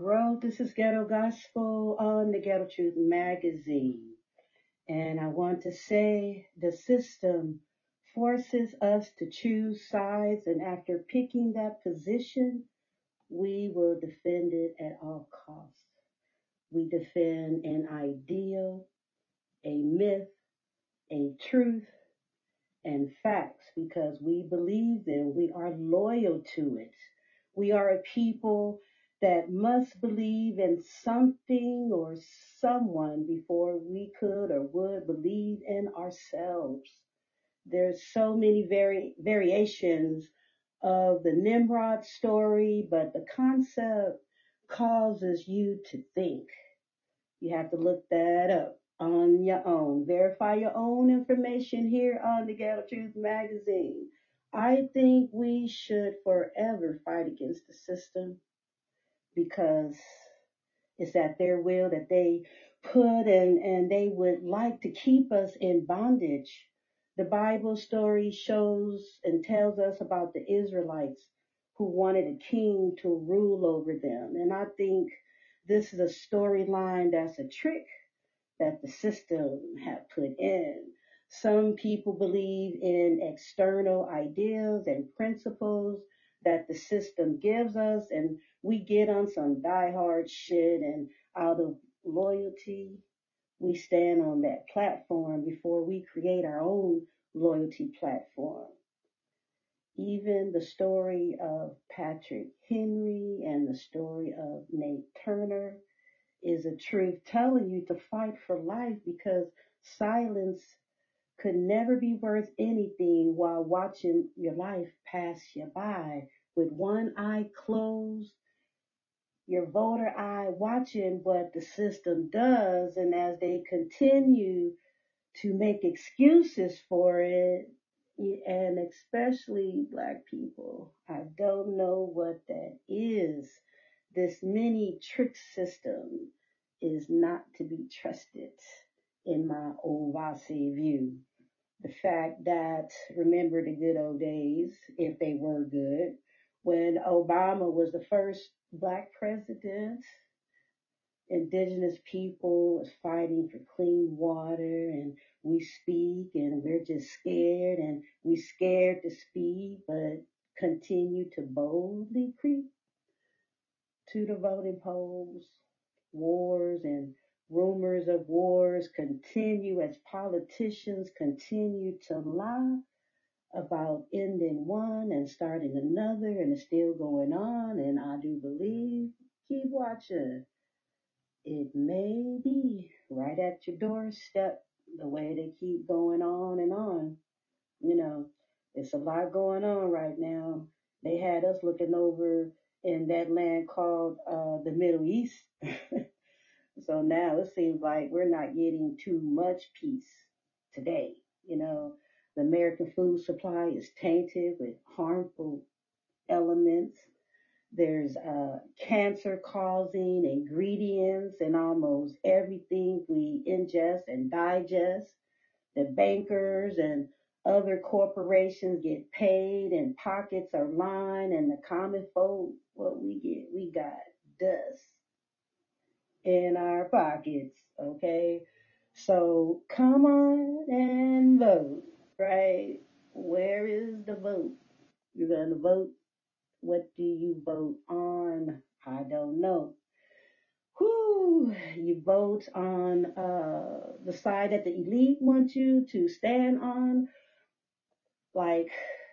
growth. This is Ghetto Gospel on the Ghetto Truth magazine. And I want to say the system forces us to choose sides, and after picking that position, we will defend it at all costs. We defend an ideal, a myth, a truth, and facts because we believe them. We are loyal to it. We are a people that must believe in something or someone before we could or would believe in ourselves. There's so many vari- variations of the Nimrod story, but the concept causes you to think. You have to look that up on your own. Verify your own information here on the Ghetto Truth magazine. I think we should forever fight against the system because it's at their will that they put and, and they would like to keep us in bondage. The Bible story shows and tells us about the Israelites who wanted a king to rule over them. And I think this is a storyline that's a trick that the system have put in. Some people believe in external ideals and principles that the system gives us, and we get on some diehard shit, and out of loyalty, we stand on that platform before we create our own loyalty platform. Even the story of Patrick Henry and the story of Nat Turner is a truth telling you to fight for life because silence could never be worth anything while watching your life pass you by with one eye closed, your voter eye watching what the system does. And as they continue to make excuses for it, and especially black people, I don't know what that is. This mini trick system is not to be trusted in my old Vasi view. The fact that, remember the good old days, if they were good, when Obama was the first black president, indigenous people was fighting for clean water and we speak and we're just scared and we scared to speak but continue to boldly creep to the voting polls. Wars and rumors of wars continue as politicians continue to lie about ending one and starting another, and it's still going on. And I do believe, keep watching. It may be right at your doorstep the way they keep going on and on. You know, it's a lot going on right now. They had us looking over in that land called uh, the Middle East. so now it seems like we're not getting too much peace today. You know, the American food supply is tainted with harmful elements. There's uh, cancer causing ingredients in almost everything we ingest and digest. The bankers and other corporations get paid and pockets are lined and the common folk, what we get, we got dust in our pockets, okay? So come on and vote, right? Where is the vote? You're gonna vote? What do you vote on? I don't know. Whew, you vote on uh, the side that the elite want you to stand on, like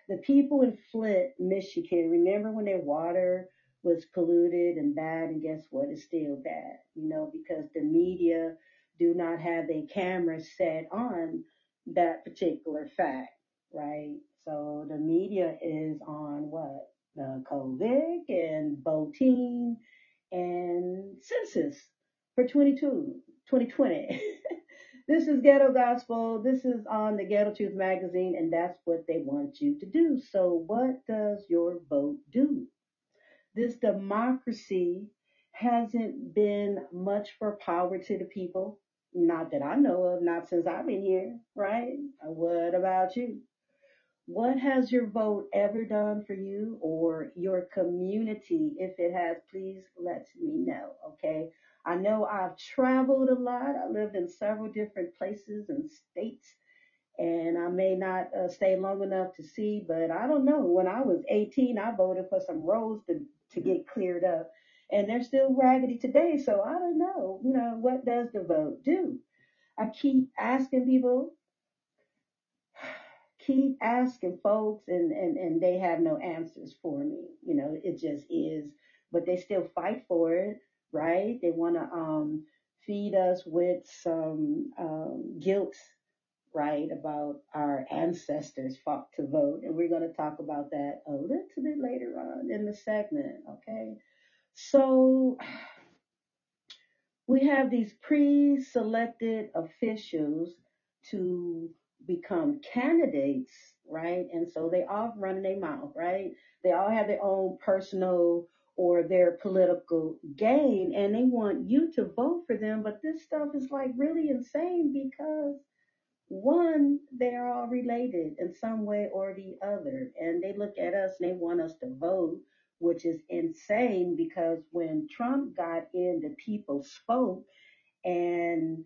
the people in Flint, Michigan, remember when their water was polluted and bad, and guess what? It's still bad, you know, because the media do not have their cameras set on that particular fact, right? So the media is on what? The COVID and voting and census for 22, 2020. This is Ghetto Gospel. This is on the Ghetto Truth magazine, and that's what they want you to do. So, what does your vote do? This democracy hasn't been much for power to the people. Not that I know of, not since I've been here, right? What about you? What has your vote ever done for you or your community? If it has, please let me know. Okay. I know I've traveled a lot. I lived in several different places and states, and I may not uh, stay long enough to see, but I don't know. When I was 18, I voted for some roads to, to get cleared up, and they're still raggedy today. So I don't know. You know, what does the vote do? I keep asking people, keep asking folks and, and, and they have no answers for me. You know, it just is, but they still fight for it, right? They want to um, feed us with some um, guilt, right, about our ancestors fought to vote. And we're going to talk about that a little bit later on in the segment, okay? So we have these pre-selected officials to become candidates, right? And so they all running their mouth, right? They all have their own personal or their political gain and they want you to vote for them. But this stuff is like really insane because one, they're all related in some way or the other. And they look at us and they want us to vote, which is insane because when Trump got in, the people spoke and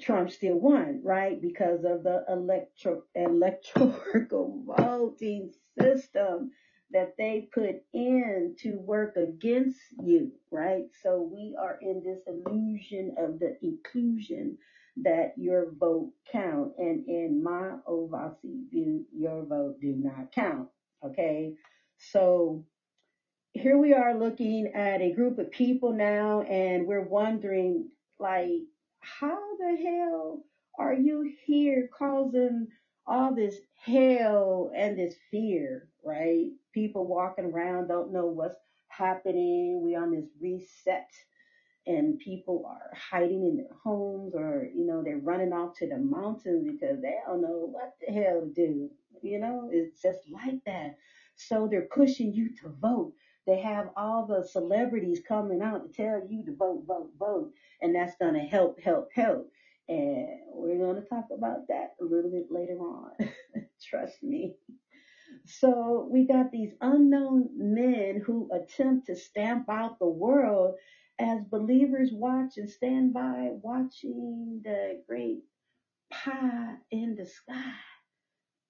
Trump still won, right? Because of the electro electoral voting system that they put in to work against you, right? So we are in this illusion of the inclusion that your vote count. And in my Ovasi view, your vote do not count. Okay. So here we are looking at a group of people now and we're wondering like how the hell are you here causing all this hell and this fear, right? People walking around don't know what's happening. We on this reset and people are hiding in their homes or, you know, they're running off to the mountains because they don't know what the hell to do. You know, it's just like that. So they're pushing you to vote. They have all the celebrities coming out to tell you to vote, vote, vote. And that's going to help, help, help. And we're going to talk about that a little bit later on. Trust me. So we got these unknown men who attempt to stamp out the world as believers watch and stand by watching the great pie in the sky.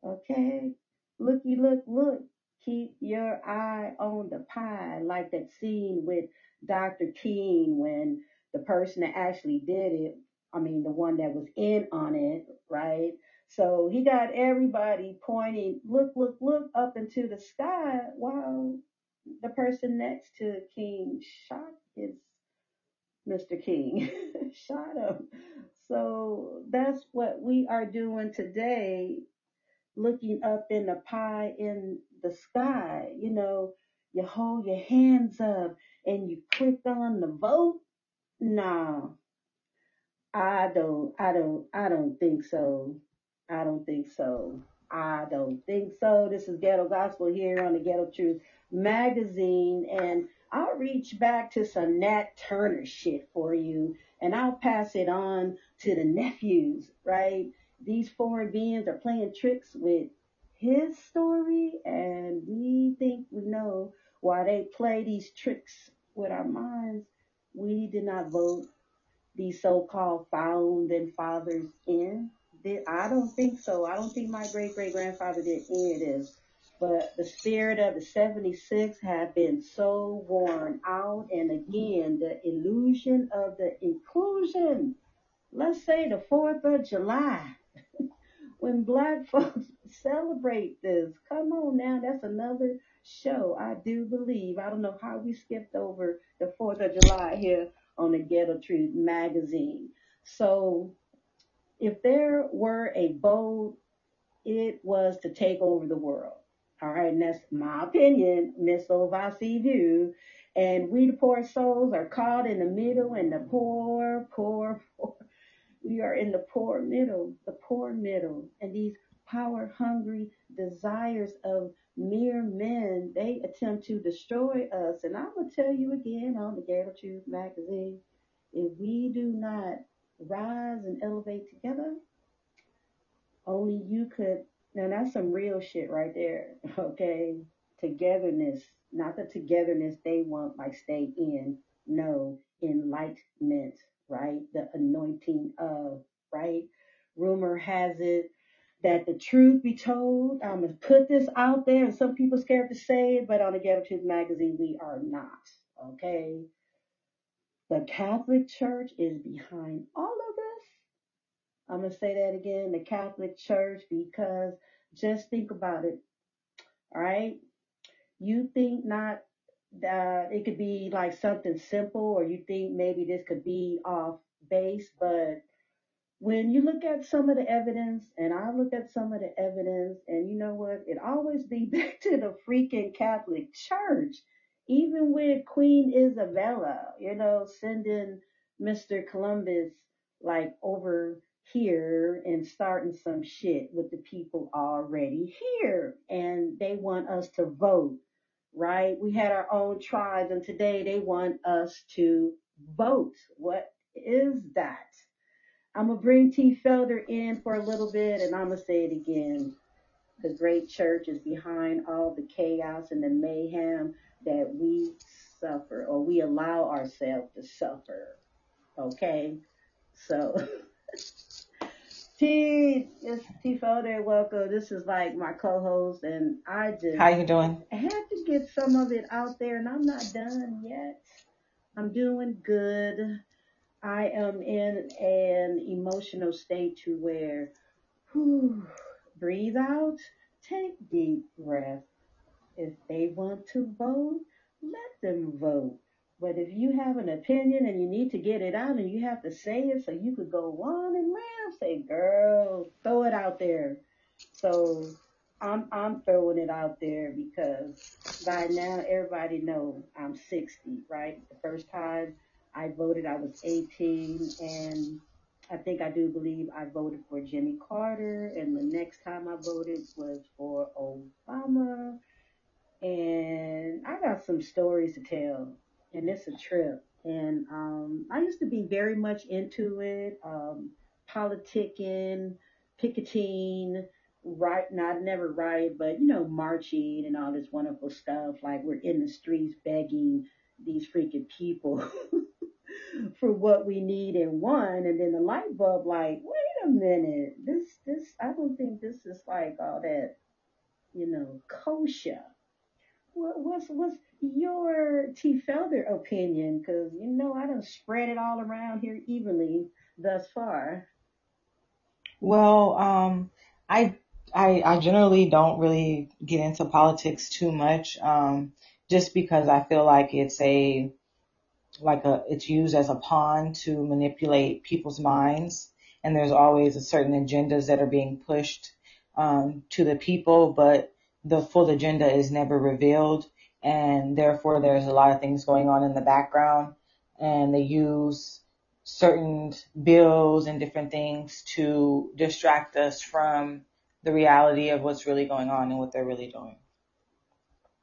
Okay? Looky, look, look. Keep your eye on the pie, like that scene with Dr. King when the person that actually did it, I mean, the one that was in on it, right? So he got everybody pointing, look, look, look up into the sky while the person next to King shot his Mr. King, shot him. So that's what we are doing today, looking up in the pie in the sky. You know, you hold your hands up and you click on the vote. Nah, I don't, I don't, I don't think so. I don't think so. I don't think so. This is Ghetto Gospel here on the Ghetto Truth magazine, and I'll reach back to some Nat Turner shit for you, and I'll pass it on to the nephews, right? These foreign beings are playing tricks with his story, and we think we know why they play these tricks with our minds. We did not vote these so-called founding fathers in. I don't think so. I don't think my great great grandfather did any of this. But the spirit of the 76 have been so worn out. And again, the illusion of the inclusion. Let's say the 4th of July. When black folks celebrate this. Come on now, that's another show. I do believe. I don't know how we skipped over the 4th of July here on the Ghetto Truth magazine. So if there were a bold, it was to take over the world. All right, and that's my opinion, Miss Ovasi view. And we, the poor souls, are caught in the middle, and the poor, poor, poor. We are in the poor middle, the poor middle. And these power hungry desires of mere men, they attempt to destroy us. And I will tell you again on the Ghetto Truth magazine if we do not rise and elevate together, only you could Now that's some real shit right there. Okay. Togetherness, not the togetherness they want, like stay in. No, enlightenment, right? The anointing of, right? Rumor has it that the truth be told, I'm gonna put this out there, and some people scared to say it, but on the Ghetto Truth magazine, we are not. Okay. The Catholic Church is behind all of this. I'm gonna say that again. The Catholic Church, because just think about it. All right. You think not that it could be like something simple, or you think maybe this could be off base, but when you look at some of the evidence, and I look at some of the evidence, and you know what? It always be back to the freaking Catholic Church. Even with Queen Isabella, you know, sending Mr. Columbus like over here and starting some shit with the people already here. And they want us to vote, right? We had our own tribes, and today they want us to vote. What is that? I'm gonna bring T. Felder in for a little bit, and I'm gonna say it again. The great church is behind all the chaos and the mayhem that we suffer, or we allow ourselves to suffer. Okay, so T, it's T. Felder, welcome. This is like my co-host, and I just How you doing? had to get some of it out there, and I'm not done yet. I'm doing good. I am in an emotional state to where, whew, breathe out, take deep breath. If they want to vote, let them vote. But if you have an opinion and you need to get it out and you have to say it so you could go on and laugh, say, girl, throw it out there. So I'm I'm throwing it out there because by now everybody know I'm 60, right? The first time I voted, I was 18, and I think I do believe I voted for Jimmy Carter, and the next time I voted was for Obama. And I got some stories to tell, and it's a trip. And um, I used to be very much into it, um, politicking, picketing, right? Not never riot, but you know, marching and all this wonderful stuff. Like we're in the streets begging these freaking people for what we need and want, and then the light bulb, like, wait a minute, this, this, I don't think this is like all that, you know, kosher. What, what's, what's your T. Felder opinion? Because you know I don't spread it all around here evenly thus far. Well, um, I, I, I generally don't really get into politics too much, um, just because I feel like it's a, like a, it's used as a pawn to manipulate people's minds. And there's always a certain agendas that are being pushed, um, to the people, but the full agenda is never revealed. And therefore there's a lot of things going on in the background and they use certain bills and different things to distract us from the reality of what's really going on and what they're really doing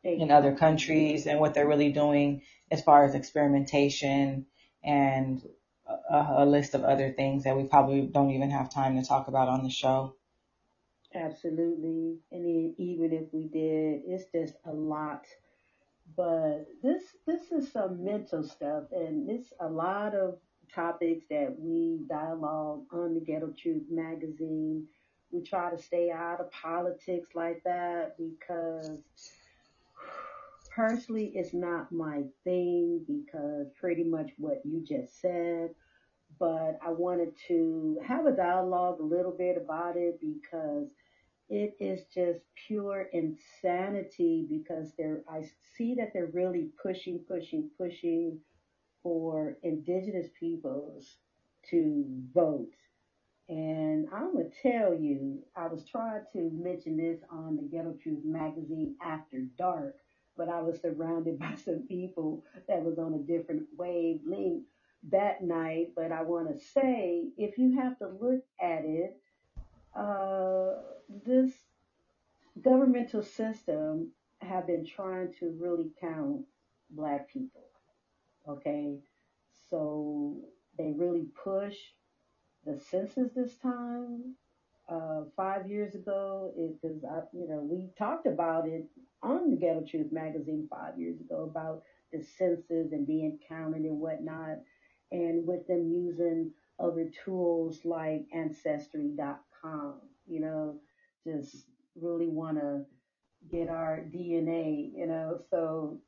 in other countries and what they're really doing as far as experimentation and a, a list of other things that we probably don't even have time to talk about on the show. Absolutely. And then even if we did, it's just a lot. But this this is some mental stuff and it's a lot of topics that we dialogue on the Ghetto Truth magazine. We try to stay out of politics like that because personally it's not my thing because pretty much what you just said. But I wanted to have a dialogue a little bit about it because it is just pure insanity because they're I see that they're really pushing, pushing, pushing for indigenous peoples to vote. And I'm gonna tell you, I was trying to mention this on the Ghetto Truth magazine after dark, but I was surrounded by some people that was on a different wavelength that night. But I want to say, if you have to look at it, uh, this governmental system have been trying to really count black people. Okay, so they really push the census this time. uh, five years ago, because you know we talked about it on the Ghetto Truth magazine five years ago about the census and being counted and whatnot, and with them using other tools like Ancestry.com, you know, just really want to get our DNA, you know. So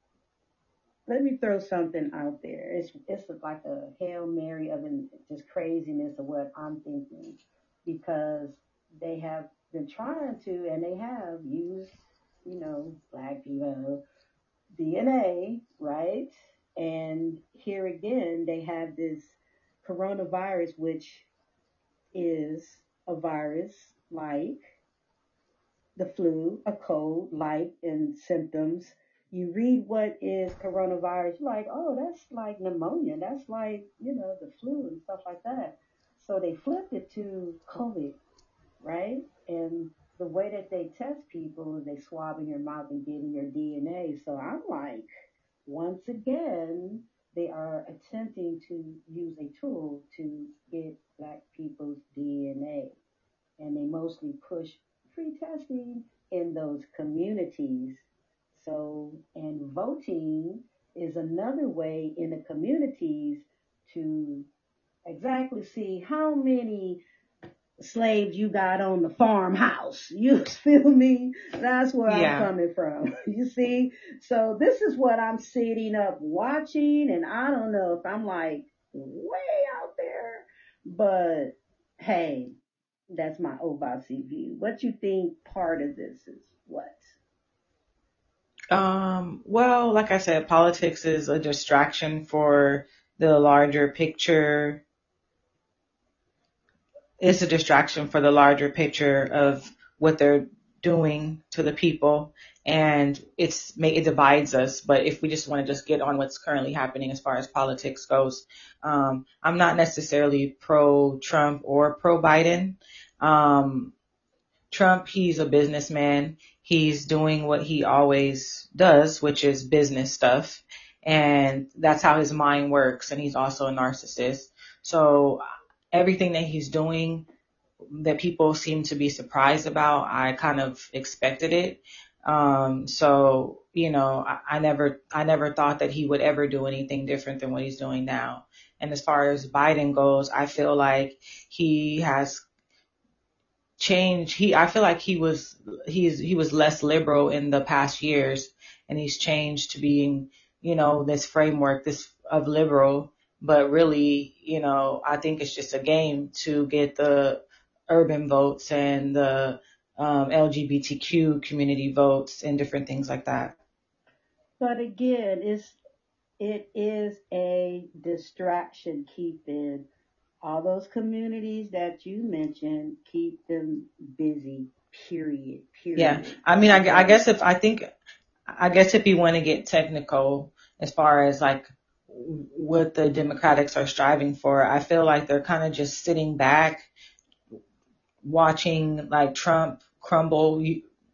let me throw something out there. It's it's like a hail mary of just craziness of what I'm thinking, because they have been trying to, and they have used, you know, black people DNA, right? And here again, they have this coronavirus, which is a virus like the flu, a cold, like in symptoms. You read what is coronavirus, you're like, oh, that's like pneumonia. That's like, you know, the flu and stuff like that. So they flipped it to COVID, right? And the way that they test people is they swab in your mouth and get in your DNA. So I'm like, once again, they are attempting to use a tool to get black people's DNA. And they mostly push free testing in those communities. So, and voting is another way in the communities to exactly see how many slaves you got on the farmhouse. You feel me? That's where yeah. I'm coming from. You see? So this is what I'm sitting up watching and I don't know if I'm like way out there, but hey, that's my Obasi view. What you think part of this is what? Um, well, like I said, politics is a distraction for the larger picture it's a distraction for the larger picture of what they're doing to the people and it's it divides us but if we just want to just get on what's currently happening as far as politics goes um, i'm not necessarily pro trump or pro biden um, trump he's a businessman. He's doing what he always does which is business stuff and that's how his mind works and he's also a narcissist. So everything that he's doing that people seem to be surprised about, I kind of expected it. Um, so, you know, I, I never, I never thought that he would ever do anything different than what he's doing now. And as far as Biden goes, I feel like he has changed. He, I feel like he was, he's, he was less liberal in the past years and he's changed to being, you know, this framework, this of liberal but really, you know, I think it's just a game to get the urban votes and the um, LGBTQ community votes and different things like that. But again, it's it is a distraction keeping all those communities that you mentioned keep them busy. Period. Period. Yeah, I mean, I, I guess if I think, I guess if you want to get technical as far as like what the Democrats are striving for. I feel like they're kind of just sitting back, watching like Trump crumble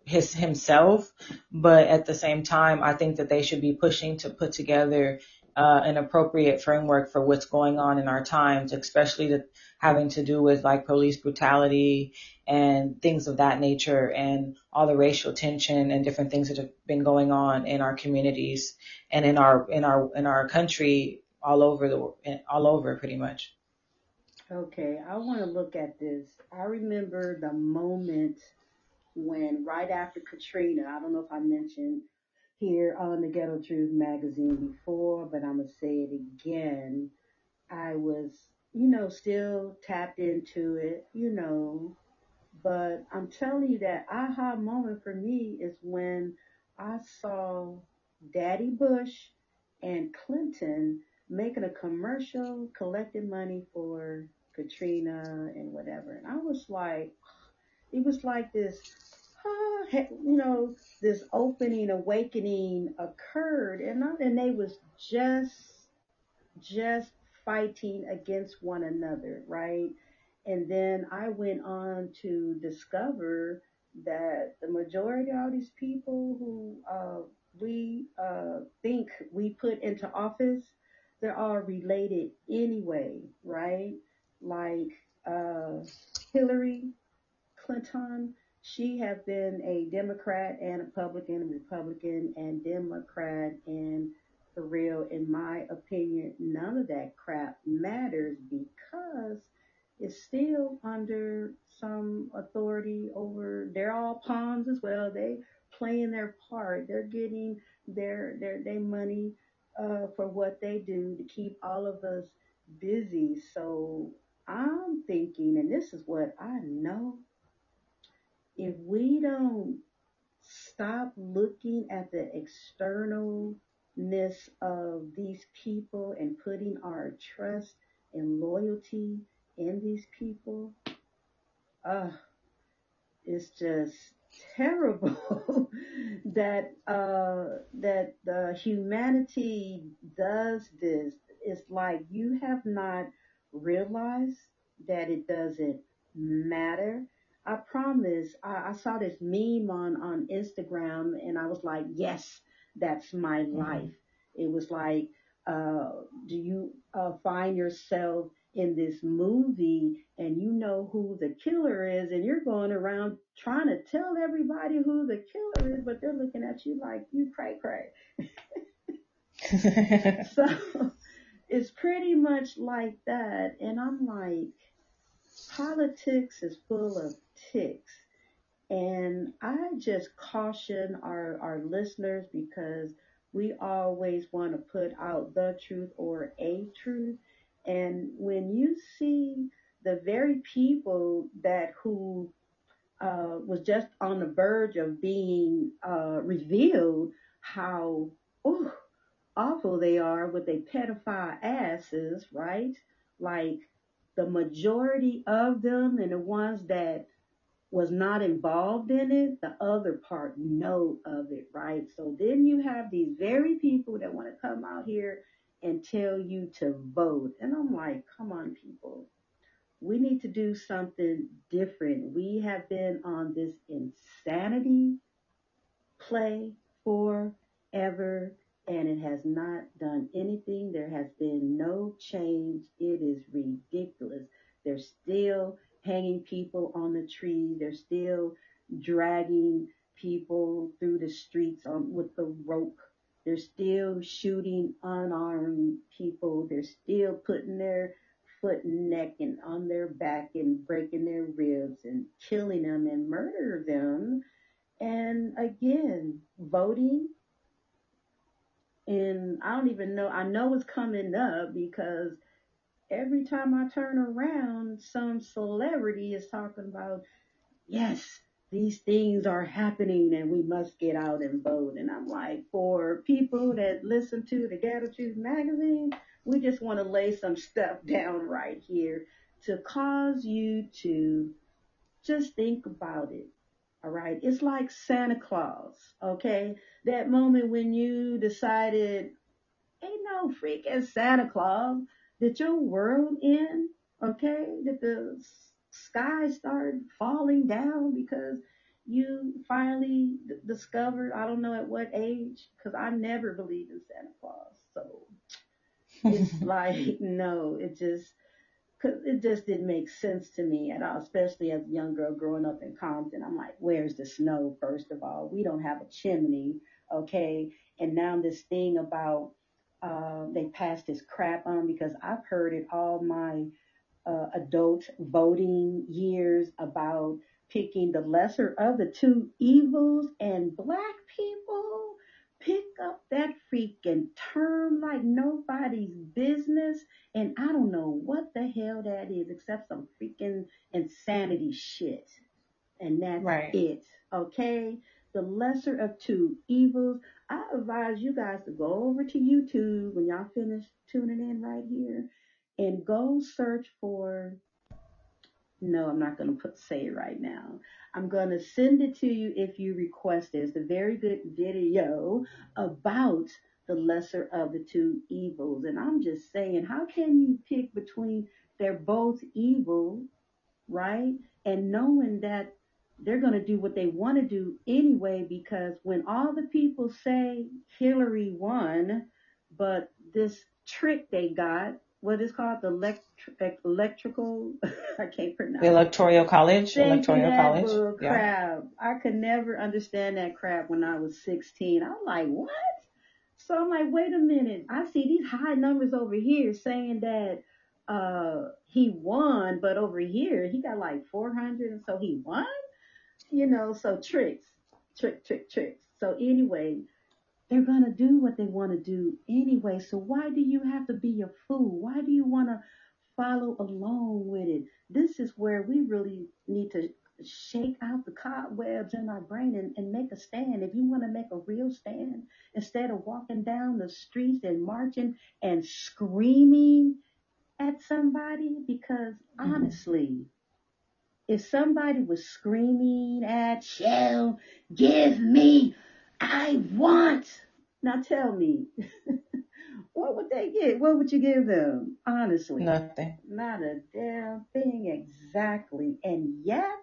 his himself, but at the same time, I think that they should be pushing to put together uh, an appropriate framework for what's going on in our times, especially the, having to do with like police brutality and things of that nature and all the racial tension and different things that have been going on in our communities and in our in our in our country all over the all over pretty much. Okay, I want to look at this. I remember the moment when right after Katrina, I don't know if I mentioned here on the Ghetto Truth magazine before, but I'm gonna say it again. I was, you know, still tapped into it, you know, but I'm telling you that aha moment for me is when I saw Daddy Bush and Clinton making a commercial collecting money for Katrina and whatever. And I was like, it was like this, you know, this opening, awakening occurred, and I, and they was just, just fighting against one another, right? And then I went on to discover that the majority of all these people who uh, we uh, think we put into office, they're all related anyway, right? Like uh, Hillary Clinton, she have been a Democrat and a Republican, Republican and Democrat, and for real, in my opinion, none of that crap matters because it's still under some authority over. They're all pawns as well. They playing their part. They're getting their their their money uh, for what they do to keep all of us busy. So I'm thinking, and this is what I know, if we don't stop looking at the externalness of these people and putting our trust and loyalty in these people, uh, it's just terrible that uh, that the humanity does this. It's like you have not realized that it doesn't matter. I promise. I, I saw this meme on on Instagram, and I was like, yes, that's my Mhm. life. It was like, uh, do you uh, find yourself in this movie and you know who the killer is and you're going around trying to tell everybody who the killer is, but they're looking at you like you cray cray. So it's pretty much like that. And I'm like, politics is full of ticks. And I just caution our, our listeners because we always want to put out the truth or a truth. And when you see the very people that who uh, was just on the verge of being uh, revealed, how ooh, awful they are with their pedophile asses, right? Like the majority of them and the ones that was not involved in it, the other part know of it, right? So then you have these very people that want to come out here and tell you to vote. And I'm like, come on, people. We need to do something different. We have been on this insanity play forever and it has not done anything. There has been no change. It is ridiculous. They're still hanging people on the tree. They're still dragging people through the streets on, with the rope. They're still shooting unarmed people. They're still putting their foot and neck and on their back and breaking their ribs and killing them and murder them. And again, voting and I don't even know. I know it's coming up because every time I turn around, some celebrity is talking about, yes, these things are happening and we must get out and vote. And I'm like, for people that listen to the Truth magazine, we just want to lay some stuff down right here to cause you to just think about it. All right. It's like Santa Claus. Okay. That moment when you decided, ain't no freaking Santa Claus that your world in. Okay. That the sky started falling down because you finally d- discovered, I don't know at what age, because I never believed in Santa Claus. So it's like, no, it just, Cause it just didn't make sense to me at all, especially as a young girl growing up in Compton. I'm like, where's the snow? First of all, we don't have a chimney, okay? And now this thing about uh, they passed this crap on because I've heard it all my uh, adult voting years about picking the lesser of the two evils, and black people pick up that freaking term like nobody's business. And I don't know what the hell that is except some freaking insanity shit. And that's Right. it. Okay? The lesser of two evils. I advise you guys to go over to YouTube when y'all finish tuning in right here and go search for no, I'm not going to put say it right now. I'm going to send it to you if you request it. It's a very good video about the lesser of the two evils. And I'm just saying, how can you pick between they're both evil, right? And knowing that they're going to do what they want to do anyway, because when all the people say Hillary won, but this trick they got what is called the elect- electrical. I can't pronounce. The Electoral College. Thank Electoral College. Yeah. crap. I could never understand that crap when I was 16. I'm like, what? So I'm like, wait a minute. I see these high numbers over here saying that uh he won, but over here he got like 400, and so he won. You know, so tricks, trick, trick, tricks. So anyway, they're gonna do what they want to do anyway. So why do you have to be a fool? Why do you want to follow along with it? This is where we really need to shake out the cobwebs in our brain and, and make a stand. If you want to make a real stand, instead of walking down the streets and marching and screaming at somebody, because Mhm. honestly, if somebody was screaming at you, give me, I want. Now tell me, what would they get? What would you give them? Honestly, Nothing. not a damn thing exactly. And yet,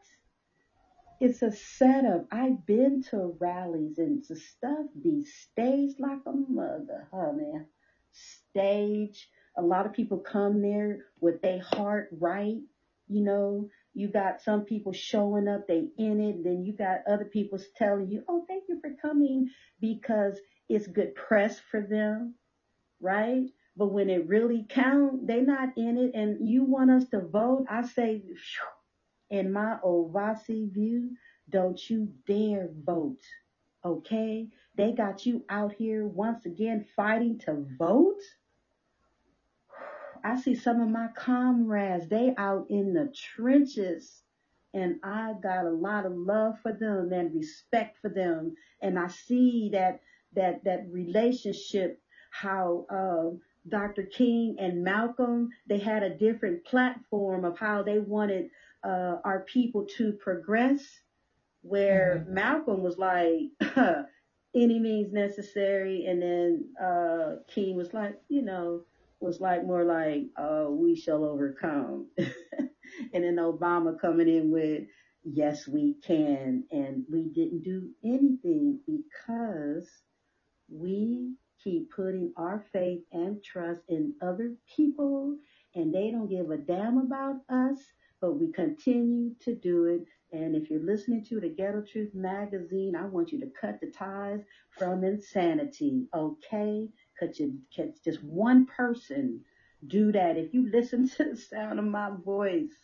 it's a setup. I've been to rallies and the stuff be staged like a mother, huh, man? Stage. A lot of people come there with their heart right. You know, you got some people showing up, they in it. Then you got other people telling you, oh, thank you for coming because it's good press for them, right? But when it really count, they not in it. And you want us to vote? I say, in my Ovasi view, don't you dare vote. Okay? They got you out here once again fighting to vote. I see some of my comrades, they out in the trenches and I got a lot of love for them and respect for them. And I see that, that, that relationship, how, uh, Dr. King and Malcolm, they had a different platform of how they wanted, uh, our people to progress where Mhm. Malcolm was like, any means necessary. And then, uh, King was like, you know, was like more like, uh, we shall overcome. and then Obama coming in with, yes, we can. And we didn't do anything because we keep putting our faith and trust in other people and they don't give a damn about us, but we continue to do it. And if you're listening to the Ghetto Truth magazine, I want you to cut the ties from insanity, okay? Could you, could just one person do that? If you listen to the sound of my voice,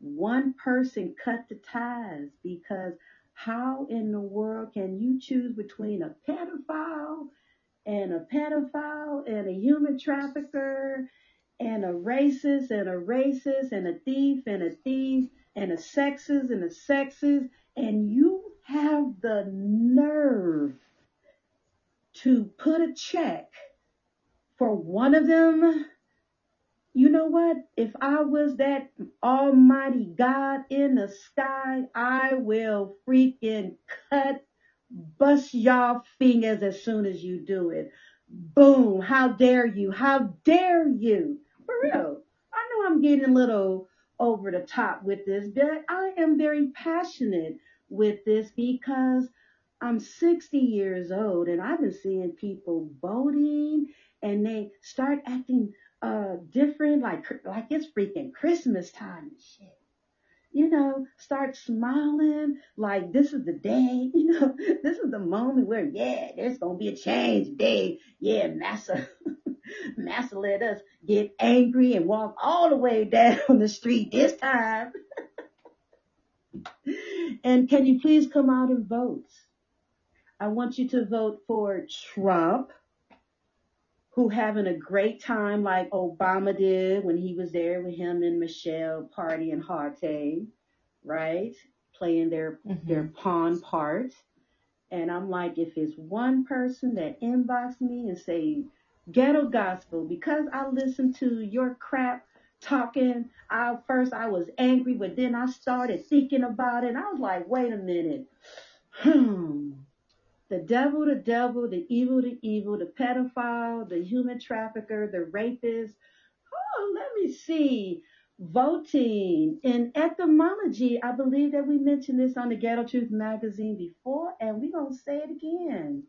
one person cut the ties because how in the world can you choose between a pedophile and a pedophile and a human trafficker and a racist and a racist and a thief and a thief and a sexist and a sexist and you have the nerve to put a check for one of them you know what? If I was that almighty God in the sky, I will freaking cut, bust y'all fingers as soon as you do it. Boom. How dare you? How dare you? For real. I know I'm getting a little over the top with this, but I am very passionate with this because I'm 60 years old and I've been seeing people voting and they start acting uh different like like it's freaking Christmas time and shit. You know, start smiling like this is the day, you know, this is the moment where yeah, there's gonna be a change day. Yeah, Massa Massa let us get angry and walk all the way down the street this time. and can you please come out and vote? I want you to vote for Trump who having a great time like Obama did when he was there with him and Michelle Party and Harte, right? Playing their their Mhm. pawn part. And I'm like, if it's one person that inbox me and say ghetto gospel because I listened to your crap talking, I first I was angry, but then I started thinking about it. I was like, wait a minute. Hmm the devil, the devil, the evil, the evil, the pedophile, the human trafficker, the rapist. Oh, let me see. Voting in etymology. I believe that we mentioned this on the Ghetto Truth magazine before, and we're going to say it again.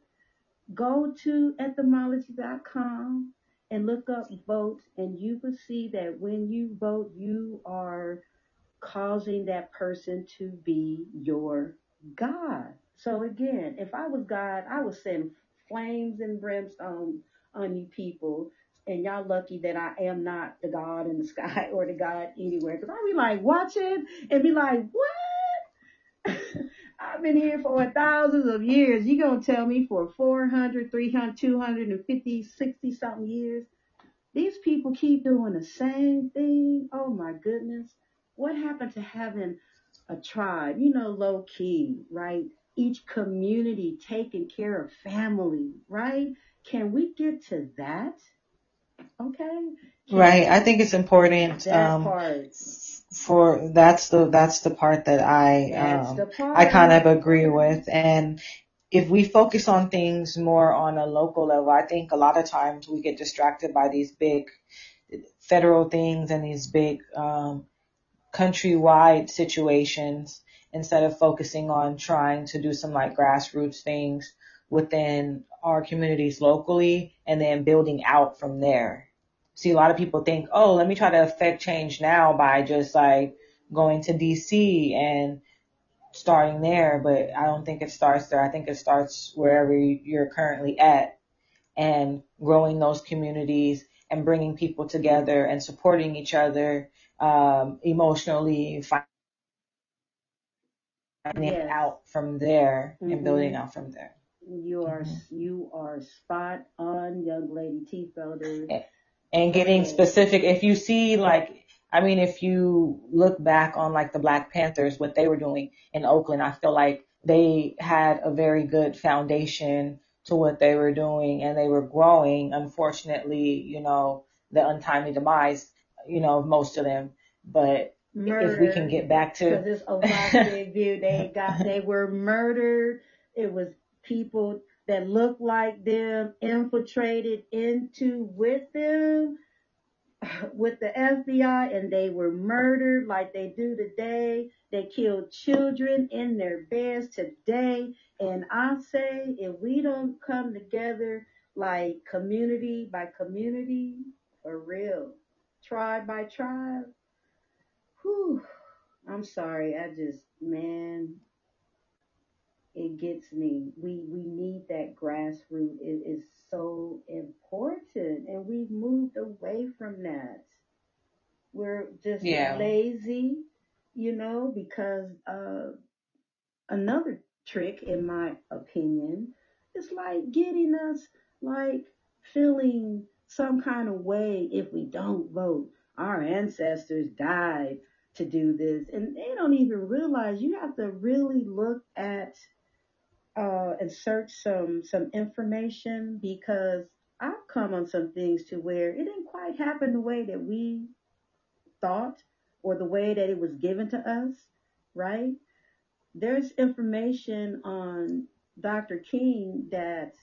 Go to etymology.com and look up votes and you will see that when you vote, you are causing that person to be your God. So again, if I was God, I would send flames and brimstone on you people. And y'all lucky that I am not the God in the sky or the God anywhere. Cause I'd be like watching and be like, what? I've been here for thousands of years. You gonna tell me for 400, 300, 250, 60 something years? These people keep doing the same thing. Oh my goodness. What happened to having a tribe? You know, low key, right? Each community taking care of family, right? Can we get to that? Okay. Can Right. I think it's important. that Um, part. for that's the that's the part that I um the I kind of agree with and if we focus on things more on a local level, I think a lot of times we get distracted by these big federal things and these big um, countrywide situations instead of focusing on trying to do some like grassroots things within our communities locally and then building out from there. See, a lot of people think, oh, let me try to affect change now by just like going to DC and starting there, but I don't think it starts there. I think it starts wherever you're currently at and growing those communities and bringing people together and supporting each other um, emotionally, finding Yes. out from there and building out from there. You are hmm you are spot on, young lady T Felder. And getting specific, if you see like, I mean, if you look back on like the Black Panthers, what they were doing in Oakland, I feel like they had a very good foundation to what they were doing and they were growing. Unfortunately, you know, the untimely demise, you know, of most of them. But if we can get back to it's View. They got they were murdered. It was people that looked like them infiltrated into with them with the FBI and they were murdered like they do today. They killed children in their beds today. And I say, if we don't come together like community by community, for real, tribe by tribe, whew, I'm sorry. I just, man, it gets me. We we need that grassroots. It is so important, and we've moved away from that. We're just yeah, lazy, you know, because uh, another trick, in my opinion, is like getting us like feeling some kind of way if we don't vote. Our ancestors died to do this, and they don't even realize you have to really look at uh, and search some some information because I've come on some things to where it didn't quite happen the way that we thought or the way that it was given to us, right? There's information on Dr. King that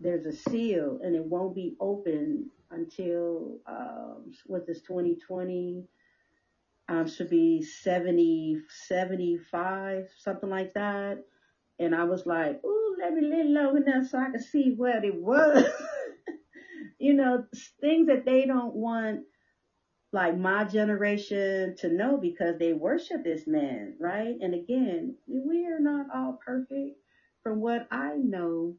there's a seal and it won't be open until um, this 2020 um, should be 70 75 something like that and I was like, ooh, let me live low enough so I can see what it was. you know, things that they don't want like my generation to know because they worship this man, right? And again, we are not all perfect. From what I know,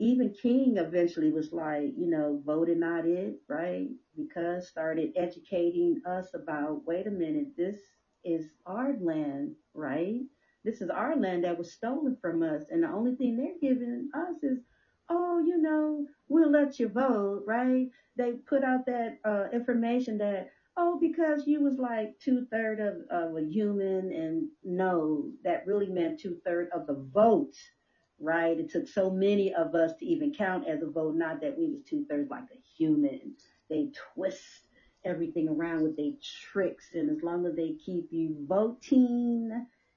even King eventually was like, you know, voting not it, right? Because started educating us about, wait a minute, this is our land, right? This is our land that was stolen from us. And the only thing they're giving us is, oh, you know, we'll let you vote, right? They put out that uh, information that, oh, because you was like two third of, of a human, and no, that really meant two third of the vote right? It took so many of us to even count as a vote, not that we was two thirds like a human. They twist everything around with their tricks, and as long as they keep you voting,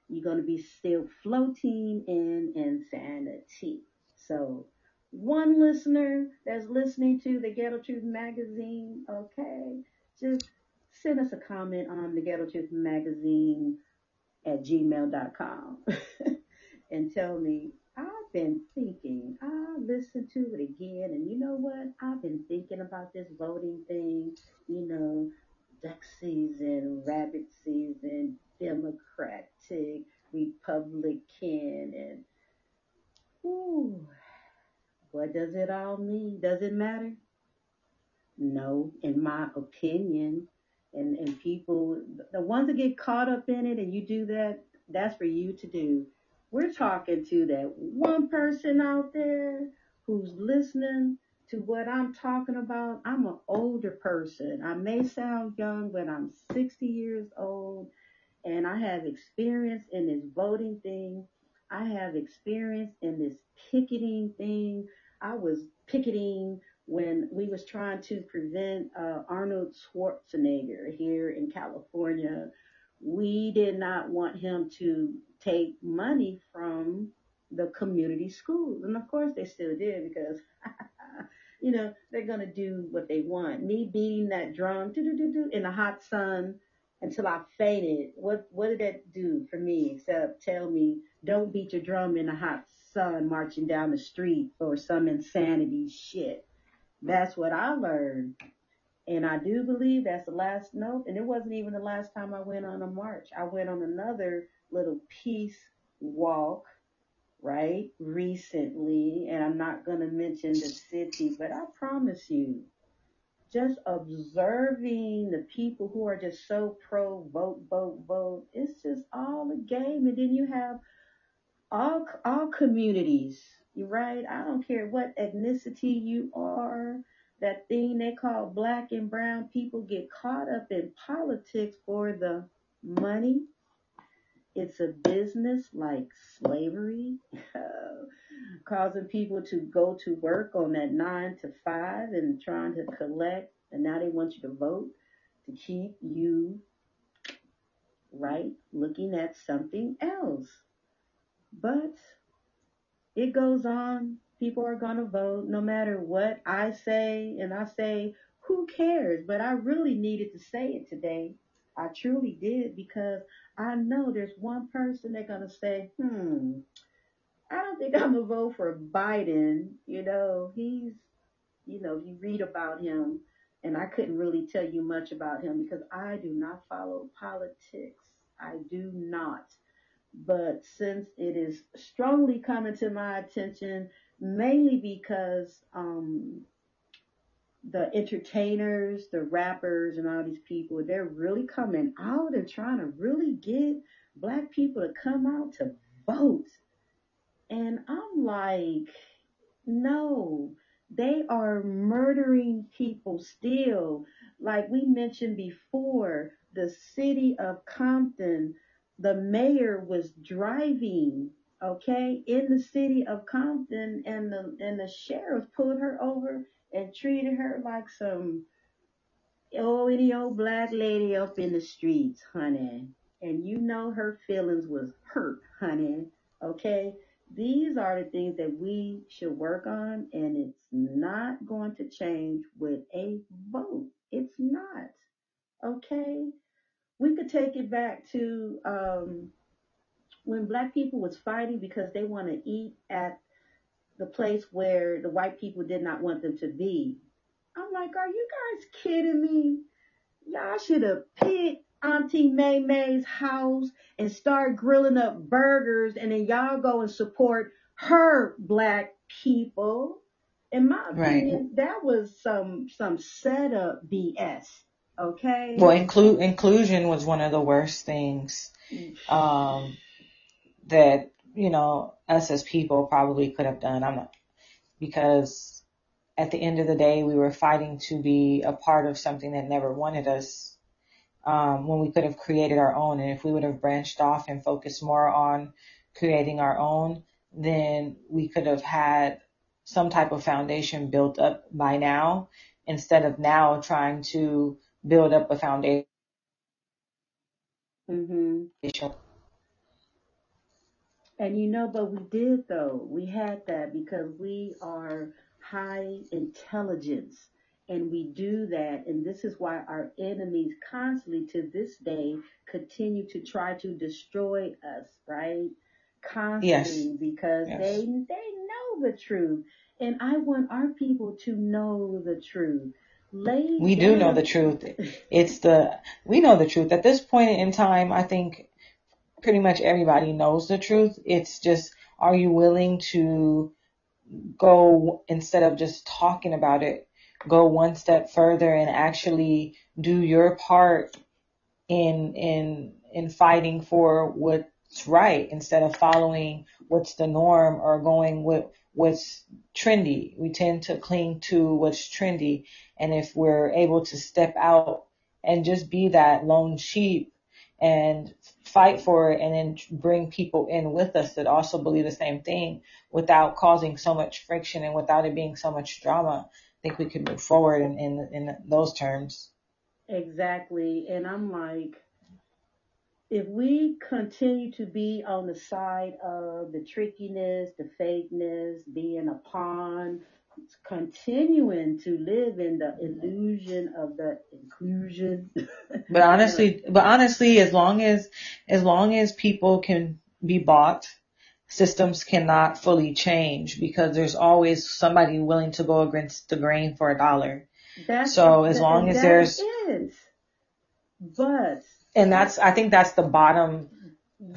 you're gonna be still floating in insanity. So one listener that's listening to the Ghetto Truth magazine, okay, just send us a comment on the Ghetto Truth magazine at gmail.com and tell me I've been thinking, I listened to it again, and you know what? I've been thinking about this voting thing, you know, duck season, rabbit season, Democratic, Republican, and ooh, what does it all mean? Does it matter? No, in my opinion. And and people, the ones that get caught up in it, and you do that, that's for you to do. We're talking to that one person out there who's listening to what I'm talking about. I'm an older person. I may sound young, but I'm 60 years old and I have experience in this voting thing. I have experience in this picketing thing. I was picketing when we was trying to prevent uh, Arnold Schwarzenegger here in California. We did not want him to take money from the community schools. And of course they still did because, you know, they're going to do what they want. Me beating that drum in the hot sun until I fainted. What, what did that do for me except tell me, don't beat your drum in the hot sun marching down the street or some insanity shit. That's what I learned. And I do believe that's the last note. And it wasn't even the last time I went on a march. I went on another little peace walk, right, recently. And I'm not going to mention the city, but I promise you, just observing the people who are just so pro vote, vote, vote, it's just all a game. And then you have all, all communities, right? I don't care what ethnicity you are that thing they call black and brown people get caught up in politics for the money. It's a business like slavery, causing people to go to work on that nine to five and trying to collect, and now they want you to vote to keep you right looking at something else. But it goes on people are going to vote no matter what I say. And I say, who cares? But I really needed to say it today. I truly did because I know there's one person they're going to say, hmm, I don't think I'm going to vote for Biden. You know, he's, you know, you read about him and I couldn't really tell you much about him because I do not follow politics. I do not. But since it is strongly coming to my attention mainly because um, the entertainers, the rappers, and all these people, they're really coming out and trying to really get black people to come out to vote. And I'm like, no, they are murdering people still. Like we mentioned before, the city of Compton, the mayor was driving okay, in the city of Compton, and the and the sheriff pulled her over and treated her like some oh any old black lady up in the streets, honey. And you know her feelings was hurt, honey. Okay. These are the things that we should work on, and it's not going to change with a vote. It's not. Okay. We could take it back to um, when black people was fighting because they want to eat at the place where the white people did not want them to be. I'm like, are you guys kidding me? Y'all should have picked Auntie May May's house and start grilling up burgers and then y'all go and support her black people. In my opinion, right. that was some some setup BS. Okay. Well, include inclusion was one of the worst things. Mm. Um, that, you know, us as people probably could have done. I'm not, because at the end of the day, we were fighting to be a part of something that never wanted us, um, when we could have created our own. And if we would have branched off and focused more on creating our own, then we could have had some type of foundation built up by now instead of now trying to build up a foundation. Mm-hmm. And you know, but we did though. We had that because we are high intelligence and we do that. And this is why our enemies constantly to this day continue to try to destroy us, right? constantly Yes. because Yes. they they know the truth. And I want our people to know the truth. Lay We do know the truth. It's the, we know the truth. At this point in time, I think pretty much everybody knows the truth. It's just, are you willing to go instead of just talking about it, go one step further and actually do your part in in in fighting for what's right instead of following what's the norm or going with what's trendy. We tend to cling to what's trendy. And if we're able to step out and just be that lone sheep and fight for it and then bring people in with us that also believe the same thing without causing so much friction and without it being so much drama, I think we could move forward in, in, in those terms. Exactly. And I'm like, if we continue to be on the side of the trickiness, the fakeness, being a pawn, continuing to live in the illusion of the inclusion. But honestly, but honestly, as long as, as long as people can be bought, systems cannot fully change because there's always somebody willing to go against the grain for a dollar. That's So as long as there's- is. But And that's, I think that's the bottom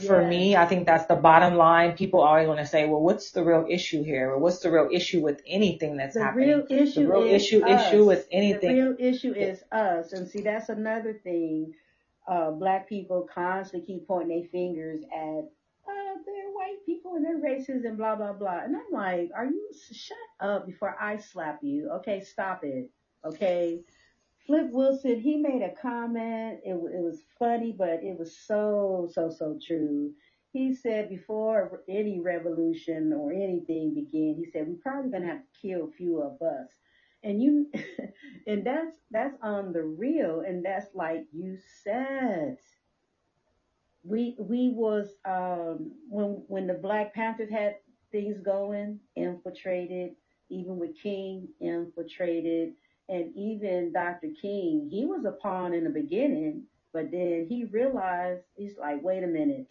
for me. I think that's the bottom line. People always want to say, well, what's the real issue here? Or what's the real issue with anything that's happening? the happening? real issue real is issue- us. issue with anything- The real issue is us. And see, that's another thing. Uh, black people constantly keep pointing their fingers at, uh, they're white people and they're racist and blah, blah, blah. And I'm like, are you, shut up before I slap you. Okay, stop it. Okay. Flip Wilson, he made a comment. It, it was funny, but it was so, so, so true. He said before any revolution or anything began, he said, we're probably going to have to kill a few of us. And you, and that's, that's on the real. And that's like you said. We, we was, um, when, when the Black Panthers had things going, infiltrated, even with King, infiltrated and even Dr. King, he was a pawn in the beginning, but then he realized, he's like, wait a minute.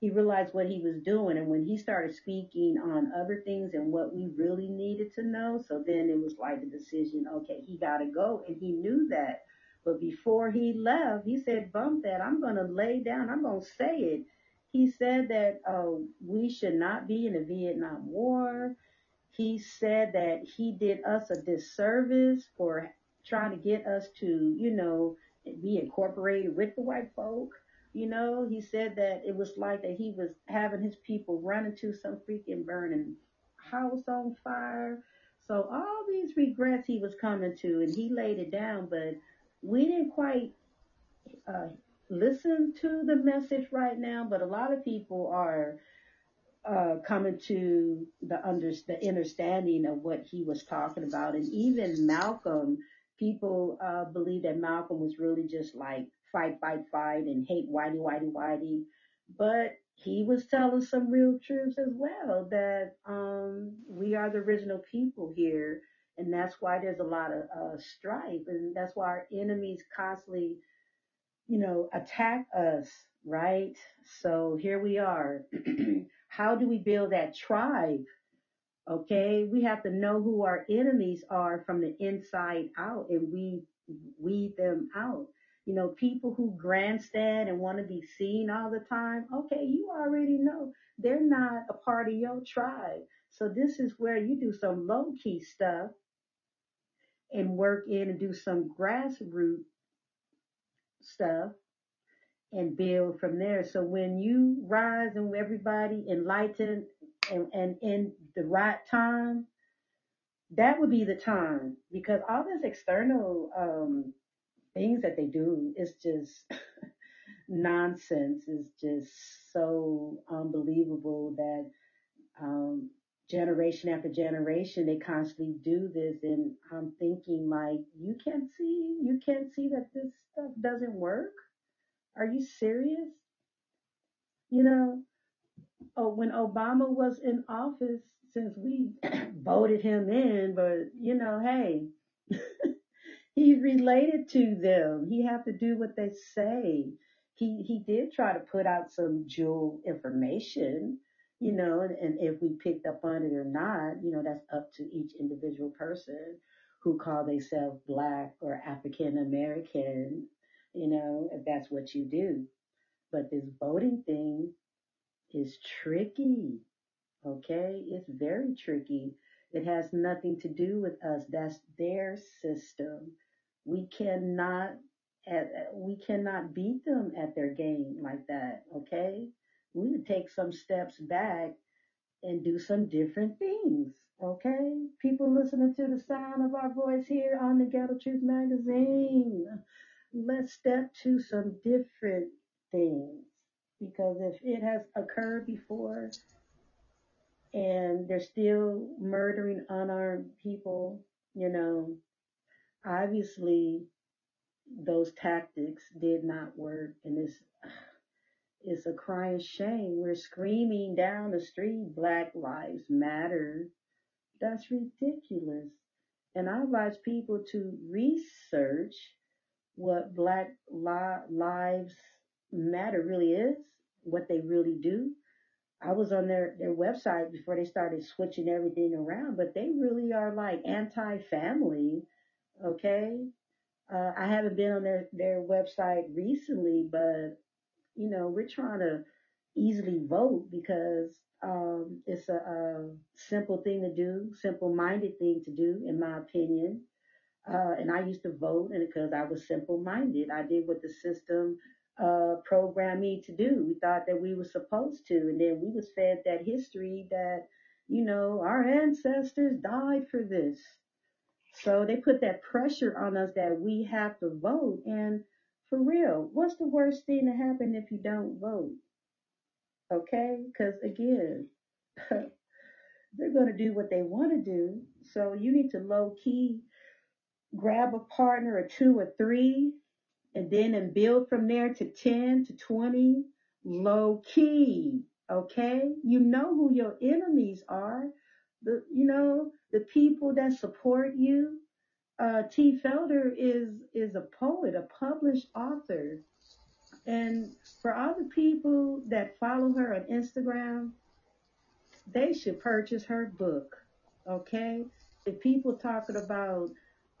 He realized what he was doing. And when he started speaking on other things and what we really needed to know, so then it was like the decision, okay, he got to go. And he knew that. But before he left, he said, bump that. I'm going to lay down. I'm going to say it. He said that uh, we should not be in the Vietnam War he said that he did us a disservice for trying to get us to, you know, be incorporated with the white folk. You know, he said that it was like that he was having his people run into some freaking burning house on fire. So all these regrets he was coming to, and he laid it down, but we didn't quite uh, listen to the message right now. But a lot of people are uh, coming to the under the understanding of what he was talking about, and even Malcolm. People uh, believe that Malcolm was really just like fight, fight, fight, and hate whitey, whitey, whitey, but he was telling some real truths as well that um, we are the original people here, and that's why there's a lot of uh, strife, and that's why our enemies constantly, you know, attack us, right? So here we are. How do we build that tribe? Okay, we have to know who our enemies are from the inside out and we weed them out. You know, people who grandstand and want to be seen all the time, okay, you already know they're not a part of your tribe. So this is where you do some low key stuff and work in and do some grassroots stuff and build from there. So when you rise and everybody enlightened and, and in the right time, that would be the time because all this external um, things that they do is just nonsense. Is just so unbelievable that um, generation after generation they constantly do this, and I'm thinking like, you can't see, you can't see that this stuff doesn't work. Are you serious? You know, oh, when Obama was in office, since we voted him in, but you know, hey, he's related to them. He have to do what they say. he he did try to put out some jewel information, you know, and, and if we picked up on it or not, you know, that's up to each individual person who call themselves black or African American, you know, if that's what you do. But this voting thing is tricky. Okay, it's very tricky. It has nothing to do with us. That's their system. We cannot we cannot beat them at their game like that. Okay, we need to take some steps back and do some different things. Okay, people listening to the sound of our voice here on the Ghetto Truth Magazine. Let's step to some different things because if it has occurred before and they're still murdering unarmed people, you know, obviously those tactics did not work and it's it's a crying shame. We're screaming down the street, Black Lives Matter. That's ridiculous. And I advise people to research what Black Lives Matter really is, what they really do. I was on their, their website before they started switching everything around, but they really are like anti family. Okay. Uh, I haven't been on their, their website recently, but you know, we're trying to easily vote because um, it's a, a simple thing to do, simple minded thing to do, in my opinion. Uh, and I used to vote, and because I was simple minded, I did what the system uh, programmed me to do. We thought that we were supposed to, and then we was fed that history that you know our ancestors died for this. So they put that pressure on us that we have to vote. And for real, what's the worst thing to happen if you don't vote? Okay? Because again, they're going to do what they want to do. So you need to low key grab a partner or two or three and then and build from there to 10 to 20 low key. Okay? You know who your enemies are. The, you know, the people that support you. Uh, T. Felder is is a poet, a published author, and for all the people that follow her on Instagram, they should purchase her book. Okay, the people talking about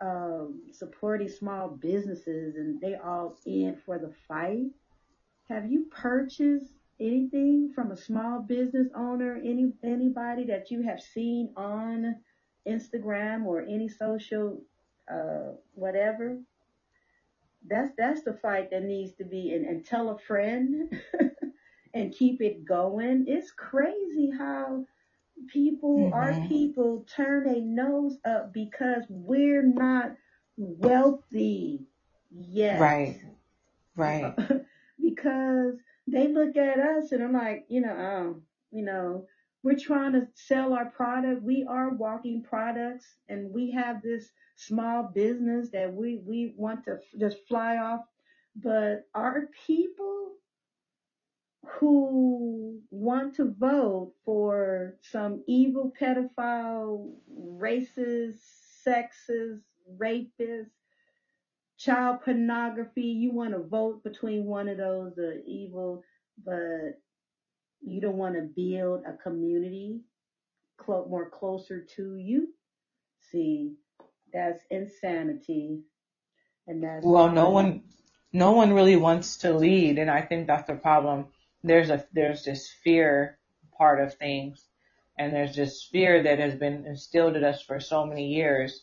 um, supporting small businesses and they all in for the fight. Have you purchased anything from a small business owner, any anybody that you have seen on Instagram or any social uh, whatever? That's that's the fight that needs to be and, and tell a friend and keep it going. It's crazy how people, mm-hmm. our people turn a nose up because we're not wealthy yet. Right. Right. because they look at us and I'm like, you know, um, you know, we're trying to sell our product. We are walking products and we have this small business that we, we want to just fly off. But our people who want to vote for some evil pedophile, racist, sexist, rapist, child pornography, you want to vote between one of those uh, evil, but you don't want to build a community clo- more closer to you. See, that's insanity, and that's well, no one, no one really wants to lead, and I think that's the problem. There's a there's this fear part of things, and there's this fear that has been instilled in us for so many years,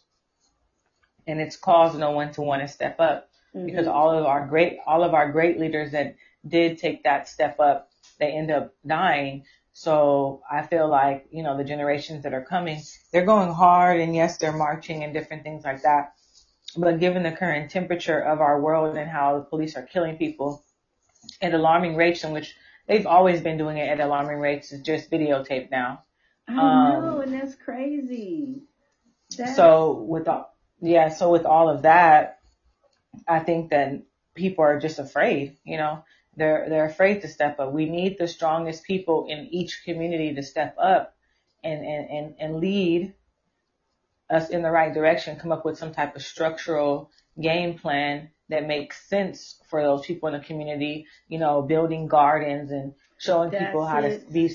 and it's caused no one to want to step up mm-hmm. because all of our great all of our great leaders that did take that step up, they end up dying so I feel like, you know, the generations that are coming, they're going hard and yes, they're marching and different things like that. But given the current temperature of our world and how the police are killing people at alarming rates in which they've always been doing it at alarming rates It's just videotaped now. I um, know, and that's crazy. That's... So with all, yeah, so with all of that, I think that people are just afraid, you know, they're, they're afraid to step up. We need the strongest people in each community to step up and, and, and, and lead us in the right direction, come up with some type of structural game plan that makes sense for those people in the community, you know, building gardens and showing That's people how it. to be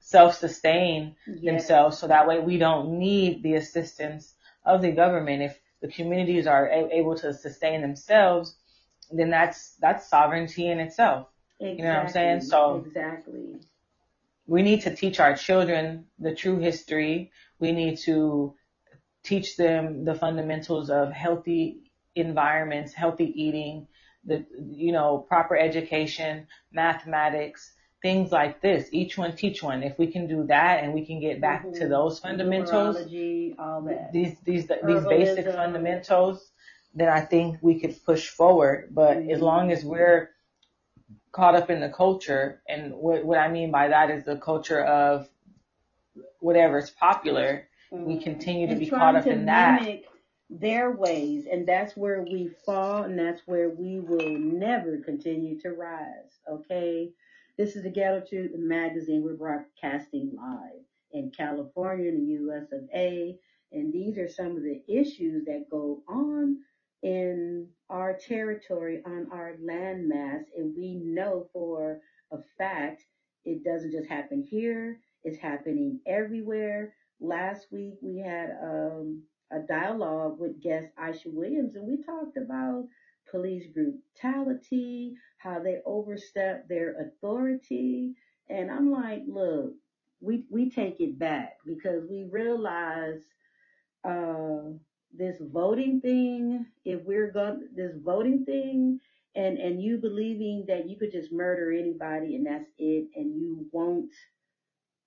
self-sustain Yes. themselves so that way we don't need the assistance of the government. If the communities are a- able to sustain themselves, then that's, that's sovereignty in itself. Exactly. know what I'm saying? So- exactly. we need to teach our children the true history. We need to teach them the fundamentals of healthy environments, healthy eating, the, you know, proper education, mathematics, things like this. Each one teach one. If we can do that and we can get back to Mhm. those fundamentals, all that. these, these, these basic fundamentals, then I think we could push forward. But as Mhm. long as we're caught up in the culture, and what, what I mean by that is the culture of whatever is popular, we Mhm. continue to and be caught up to in that. Their ways, and that's where we fall, and that's where we will never continue to rise. Okay, this is the Ghetto Truth magazine. We're broadcasting live in California, in the U.S. of A, and these are some of the issues that go on in our territory, on our landmass, and we know for a fact it doesn't just happen here; it's happening everywhere last week we had um, a dialogue with guest Aisha Williams, and we talked about police brutality, how they overstep their authority, and I'm like, look, we we take it back because we realize uh, this voting thing. If we're going this voting thing. And, and you believing that you could just murder anybody and that's it and you won't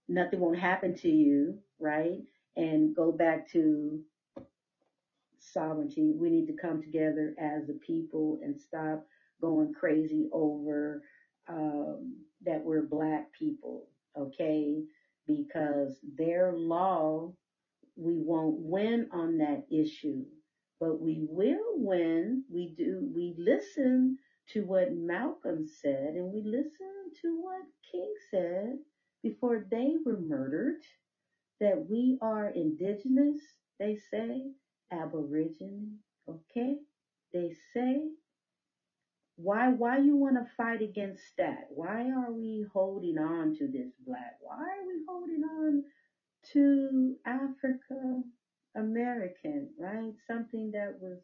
nothing won't happen to you, right? And go back to sovereignty. We need to come together as a people and stop going crazy over um, that we're black people, okay? Because their law, we won't win on that issue, but we will win. We do, we listen to what Malcolm said and we listen to what King said before they were murdered that we are indigenous, they say, aborigine, okay? They say, why why you want to fight against that? Why are we holding on to this black? Why are we holding on to Africa American, right? Something that was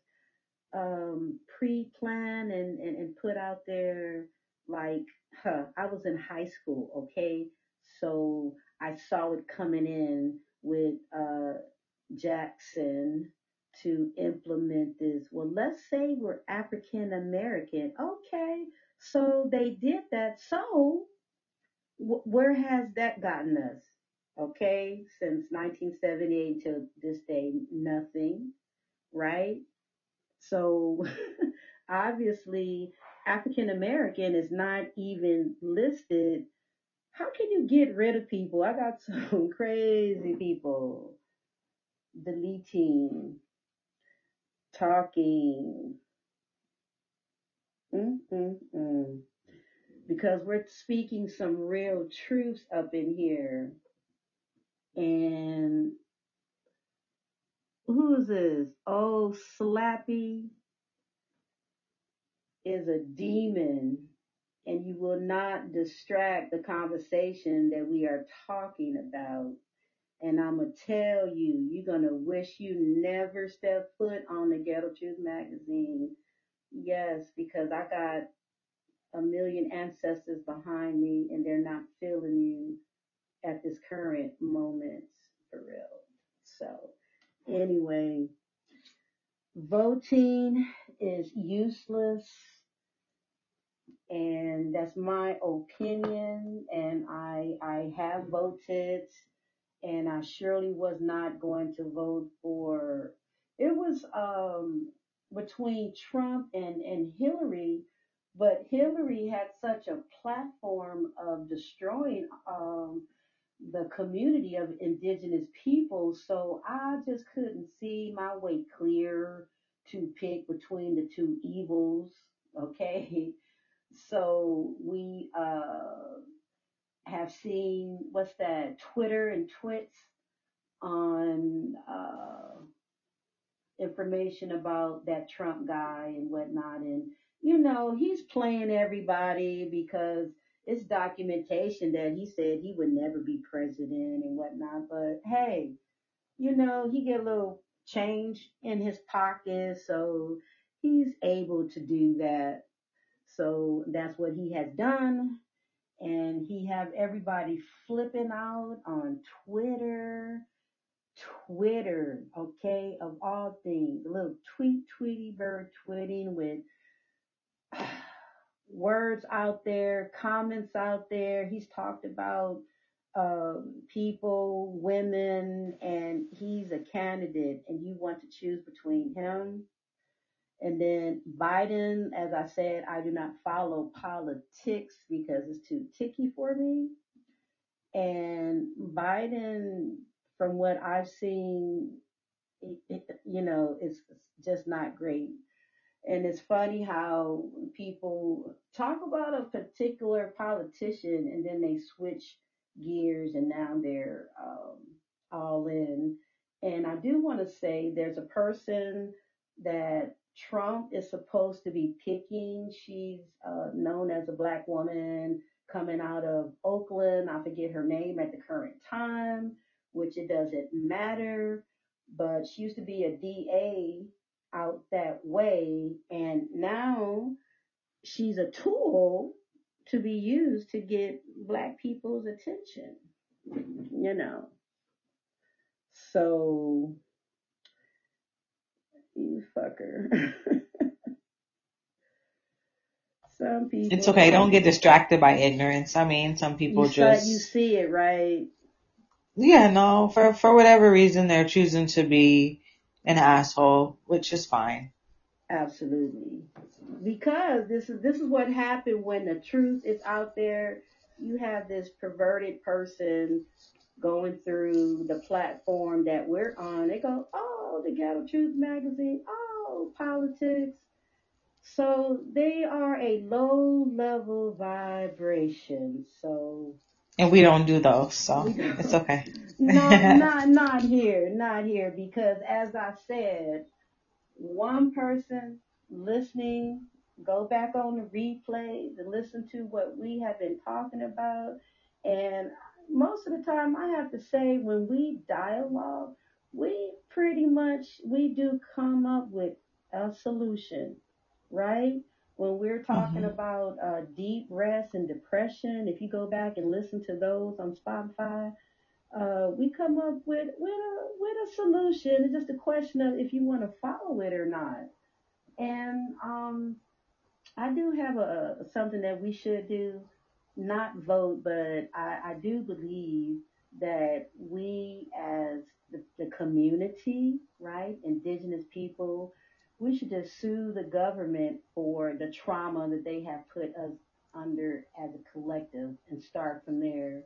um pre-planned and, and, and put out there like huh, I was in high school, okay? So I saw it coming in with uh, Jackson to implement this. Well, let's say we're African American. Okay, so they did that. So wh- where has that gotten us? Okay, since 1978 to this day, nothing, right? So obviously, African American is not even listed how can you get rid of people? I got some crazy people deleting, talking. Mm-mm-mm. Because we're speaking some real truths up in here. And who's this? Oh, Slappy is a demon and you will not distract the conversation that we are talking about. And I'm going to tell you, you're to wish you never stepped foot on the Ghetto Truth magazine. Yes, because I got a million ancestors behind me and they're not feeling you at this current moment for real. So, anyway, voting is useless and that's my opinion and I I have voted and I surely was not going to vote for it was um between Trump and and Hillary but Hillary had such a platform of destroying um the community of indigenous people so I just couldn't see my way clear to pick between the two evils okay? So we uh, have seen what's that Twitter and twits on uh, information about that Trump guy and whatnot. And, you know, he's playing everybody because it's documentation that he said he would never be president and whatnot. But hey, you know, he get a little change in his pocket, so he's able to do that. So that's what he has done. And he have everybody flipping out on Twitter. Twitter, okay, of all things. A little tweet, tweety bird tweeting with words out there, comments out there. He's talked about um, people, women, and he's a candidate, and you want to choose between him and then Biden. As I said, I do not follow politics because it's too ticky for me. And Biden, from what I've seen, it, it, you know, it's just not great. And it's funny how people talk about a particular politician and then they switch gears and now they're um, all in. And I do want to say there's a person that Trump is supposed to be picking. She's uh, known as a black woman coming out of Oakland. I forget her name at the current time, which it doesn't matter. But she used to be a DA out that way. And now she's a tool to be used to get black people's attention, you know. So, you fucker. some people. It's okay. Don't get distracted by ignorance. I mean, some people you just. you see it, right? Yeah, no, for, for whatever reason, they're choosing to be an asshole, which is fine. Absolutely. Because this is this is what happened when the truth is out there. You have this perverted person going through the platform that we're on. They go, oh, the Ghetto Truth magazine, oh, politics. So they are a low level vibration. So and we don't do those, so it's okay. no, not not here, not here, because as I said, one person listening, go back on the replay to listen to what we have been talking about, and most of the time, I have to say, when we dialogue, we pretty much we do come up with a solution, right? when we're talking mm-hmm. about uh, deep rest and depression, if you go back and listen to those on Spotify, uh, we come up with with a with a solution. It's just a question of if you want to follow it or not. And um, I do have a something that we should do, not vote, but I, I do believe that we as the, the community, right, indigenous people, we should just sue the government for the trauma that they have put us under as a collective and start from there.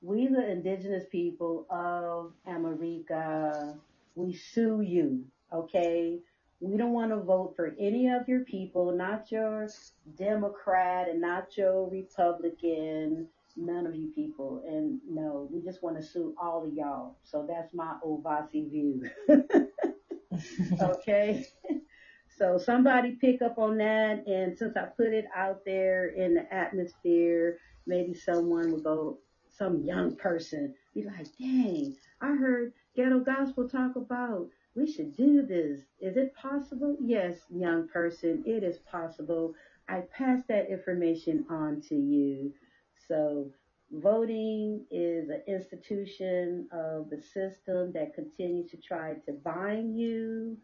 We, the indigenous people of America, we sue you, okay? We don't want to vote for any of your people, not your Democrat and not your Republican, none of you people. And no, we just want to sue all of y'all. So that's my Ovasi view. okay. So somebody pick up on that, and since I put it out there in the atmosphere, maybe someone will go, some young person, be like, dang, I heard ghetto gospel talk about we should do this. Is it possible? Yes, young person, it is possible. I pass that information on to you. So voting is an institution of the system that continues to try to bind you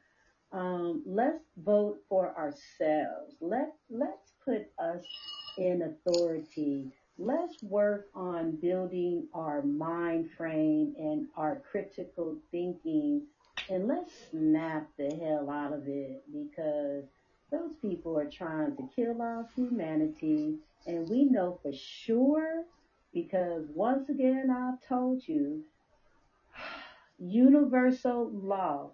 um, let's vote for ourselves. Let let's put us in authority. Let's work on building our mind frame and our critical thinking, and let's snap the hell out of it because those people are trying to kill off humanity, and we know for sure because once again I've told you universal law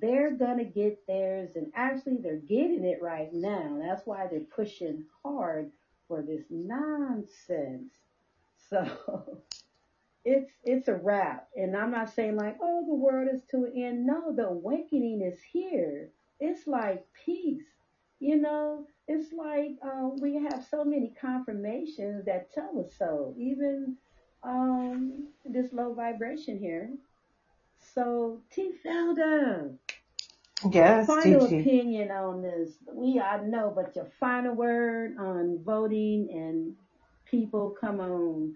they're going to get theirs and actually they're getting it right now. That's why they're pushing hard for this nonsense. So it's it's a wrap. And I'm not saying like, oh, the world is to an end. No, the awakening is here. It's like peace. You know, it's like um, we have so many confirmations that tell us so. Even um, this low vibration here. So, T. Felder, Yes, final Gigi. opinion on this. We I know, but your final word on voting and people come on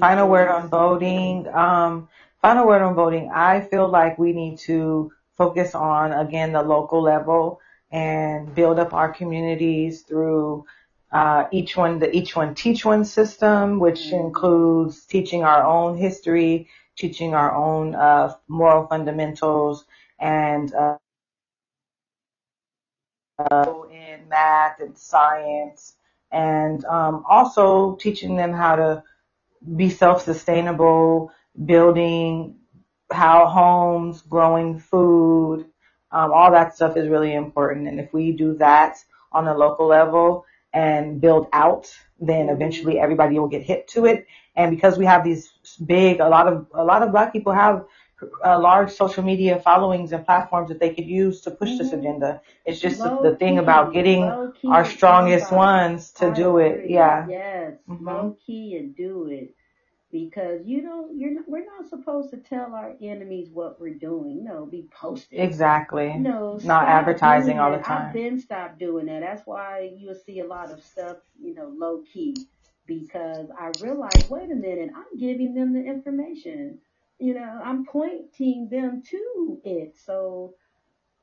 Final word on voting. Um, final word on voting. I feel like we need to focus on again the local level and build up our communities through uh, each one the each one teach one system, which Mhm. includes teaching our own history, teaching our own uh, moral fundamentals, and uh, in math and science, and um, also teaching them how to be self-sustainable, building how homes, growing food, um, all that stuff is really important. And if we do that on a local level and build out, then eventually everybody will get hit to it. And because we have these big, a lot of a lot of black people have uh, large social media followings and platforms that they could use to push this Mhm. agenda. It's just the, Low the thing key, about getting our strongest ones to do it. Yeah. Yes, Mhm. low key and do it because you don't. You're not. We're not supposed to tell our enemies what we're doing. No, be posted. Exactly. No, Not advertising all the that. I've time. been stopped doing that. That's why you'll see a lot of stuff, you know, low key. Because I realized, wait a minute, I'm giving them the information. You know, I'm pointing them to it. So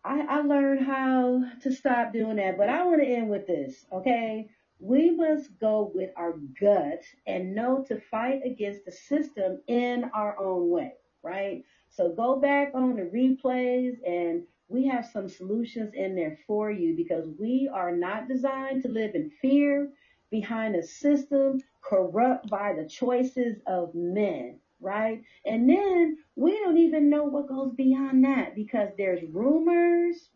I, I learned how to stop doing that. But I want to end with this, okay? We must go with our gut and know to fight against the system in our own way, right? So go back on the replays and we have some solutions in there for you because we are not designed to live in fear behind a system corrupt by the choices of men, right? And then we don't even know what goes beyond that because there's rumors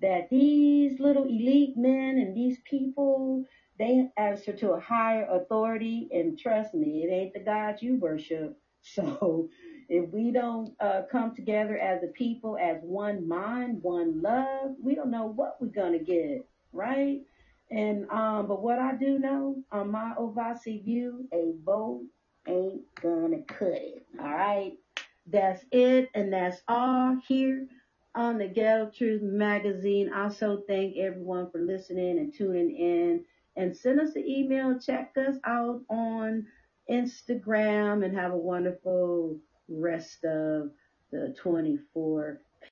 that these little elite men and these people they answer to a higher authority and trust me it ain't the god you worship so if we don't uh, come together as a people as one mind one love we don't know what we're gonna get right and um but what i do know on my ovasi view a vote ain't gonna cut it all right that's it and that's all here on the Ghetto Truth magazine. Also, thank everyone for listening and tuning in. And send us an email. Check us out on Instagram and have a wonderful rest of the 24